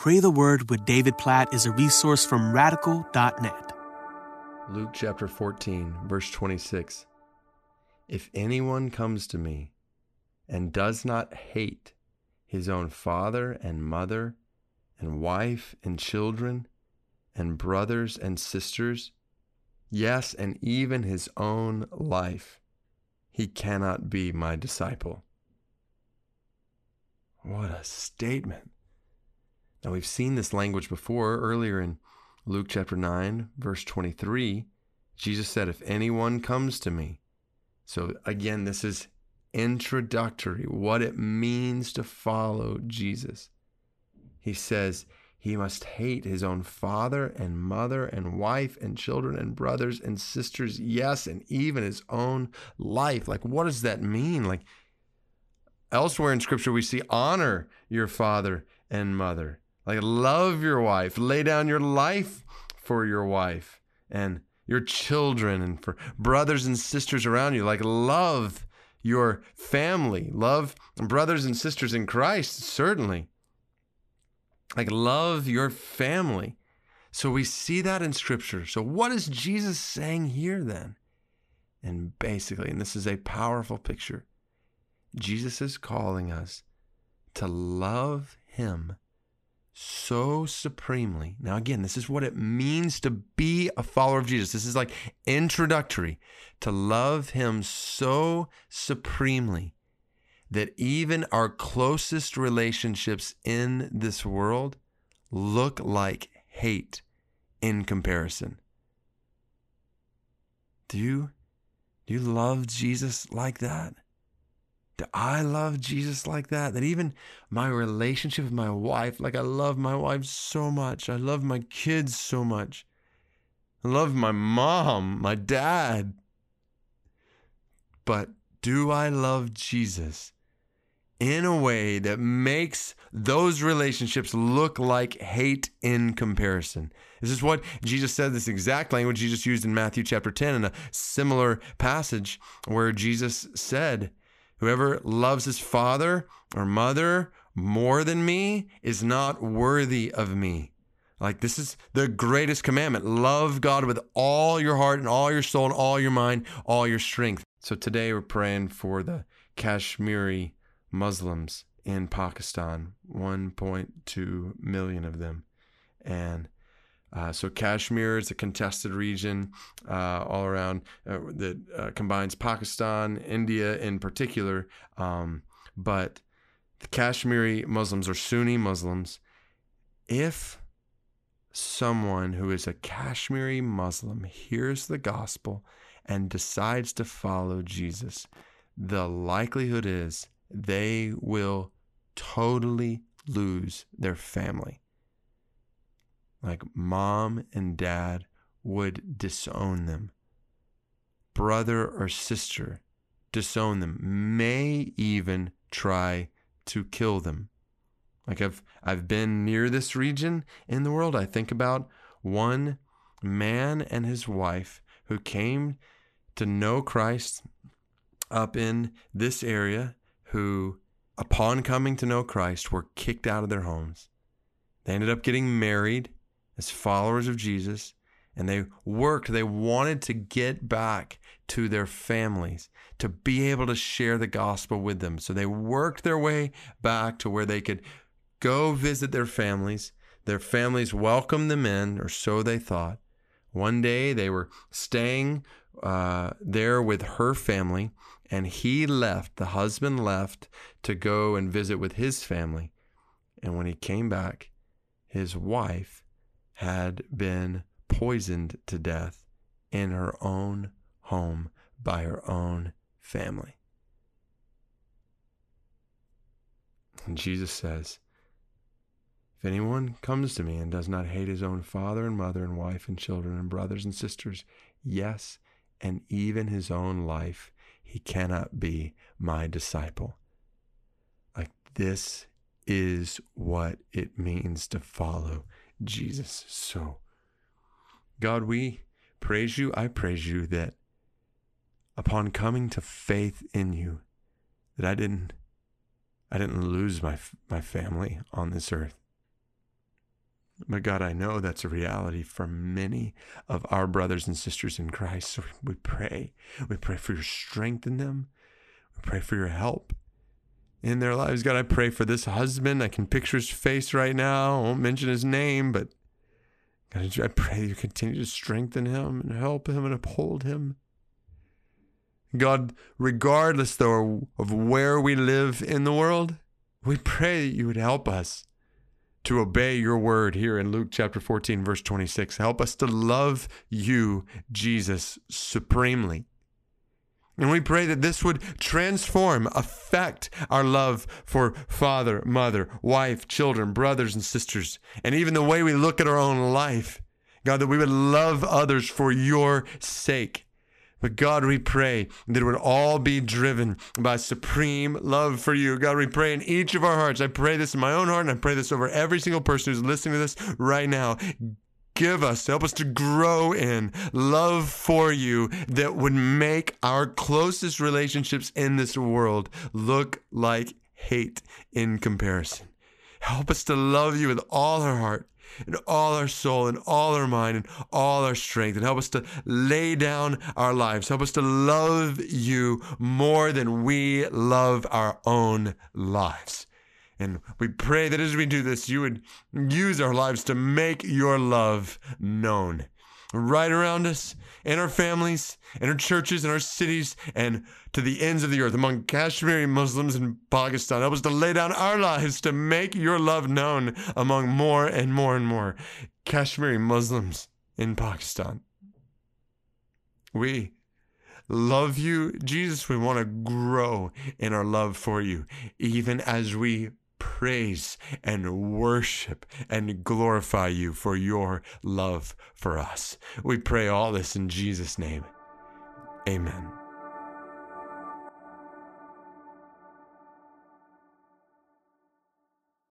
Pray the Word with David Platt is a resource from radical.net. Luke chapter 14, verse 26. If anyone comes to me and does not hate his own father and mother and wife and children and brothers and sisters, yes, and even his own life, he cannot be my disciple. What a statement. Now, we've seen this language before earlier in Luke chapter 9, verse 23. Jesus said, If anyone comes to me. So, again, this is introductory, what it means to follow Jesus. He says, he must hate his own father and mother and wife and children and brothers and sisters, yes, and even his own life. Like, what does that mean? Like, elsewhere in scripture, we see honor your father and mother. Like, love your wife, lay down your life for your wife and your children and for brothers and sisters around you. Like, love your family, love brothers and sisters in Christ, certainly. Like, love your family. So we see that in scripture. So, what is Jesus saying here then? And basically, and this is a powerful picture, Jesus is calling us to love him so supremely. Now, again, this is what it means to be a follower of Jesus. This is like introductory to love him so supremely that even our closest relationships in this world look like hate in comparison. Do you do you love Jesus like that? I love Jesus like that? That even my relationship with my wife, like I love my wife so much. I love my kids so much. I love my mom, my dad. But do I love Jesus in a way that makes those relationships look like hate in comparison. This is what Jesus said, this exact language Jesus used in Matthew chapter 10 in a similar passage where Jesus said, Whoever loves his father or mother more than me is not worthy of me. Like, this is the greatest commandment. Love God with all your heart and all your soul and all your mind, all your strength. So today we're praying for the Kashmiri Muslims in Pakistan, 1.2 million of them. And uh, so Kashmir is a contested region uh, all around uh, that uh, combines Pakistan, India in particular. Um, but the Kashmiri Muslims are Sunni Muslims. If someone who is a Kashmiri Muslim hears the gospel and decides to follow Jesus, the likelihood is they will totally lose their family. Like mom and dad would disown them. Brother or sister disown them, may even try to kill them. Like I've I've been near this region in the world. I think about one man and his wife who came to know Christ up in this area who, upon coming to know Christ, were kicked out of their homes. They ended up getting married as followers of Jesus, and they worked. They wanted to get back to their families, to be able to share the gospel with them. So they worked their way back to where they could go visit their families. Their families welcomed them in, or so they thought. One day they were staying uh, there with her family, and he left, the husband left to go and visit with his family. And when he came back, his wife had been poisoned to death in her own home by her own family. And Jesus says, If anyone comes to me and does not hate his own father and mother and wife and children and brothers and sisters, yes, and even his own life, he cannot be my disciple. Like this is what it means to follow Jesus. So, God, we praise you. I praise you that upon coming to faith in you, that I didn't, I didn't lose my my family on this earth. But God, I know that's a reality for many of our brothers and sisters in Christ. So we pray. We pray for your strength in them. We pray for your help in their lives. God, I pray for this husband. I can picture his face right now. I won't mention his name, but God, I pray you continue to strengthen him and help him and uphold him. God, regardless though of where we live in the world, we pray that you would help us to obey your word here in Luke chapter 14, verse 26. Help us to love you, Jesus, supremely. And we pray that this would transform, affect our love for father, mother, wife, children, brothers, and sisters, and even the way we look at our own life. God, that we would love others for your sake. But God, we pray that it would all be driven by supreme love for you. God, we pray in each of our hearts. I pray this in my own heart, and I pray this over every single person who's listening to this right now. Give us, help us to grow in love for you that would make our closest relationships in this world look like hate in comparison. Help us to love you with all our heart and all our soul and all our mind and all our strength and help us to lay down our lives. Help us to love you more than we love our own lives. And we pray that as we do this, you would use our lives to make your love known right around us, in our families, in our churches, in our cities, and to the ends of the earth among Kashmiri Muslims in Pakistan. Help us to lay down our lives to make your love known among more and more and more Kashmiri Muslims in Pakistan. We love you, Jesus. We want to grow in our love for you, even as we praise and worship and glorify you for your love for us. We pray all this in Jesus' name. Amen.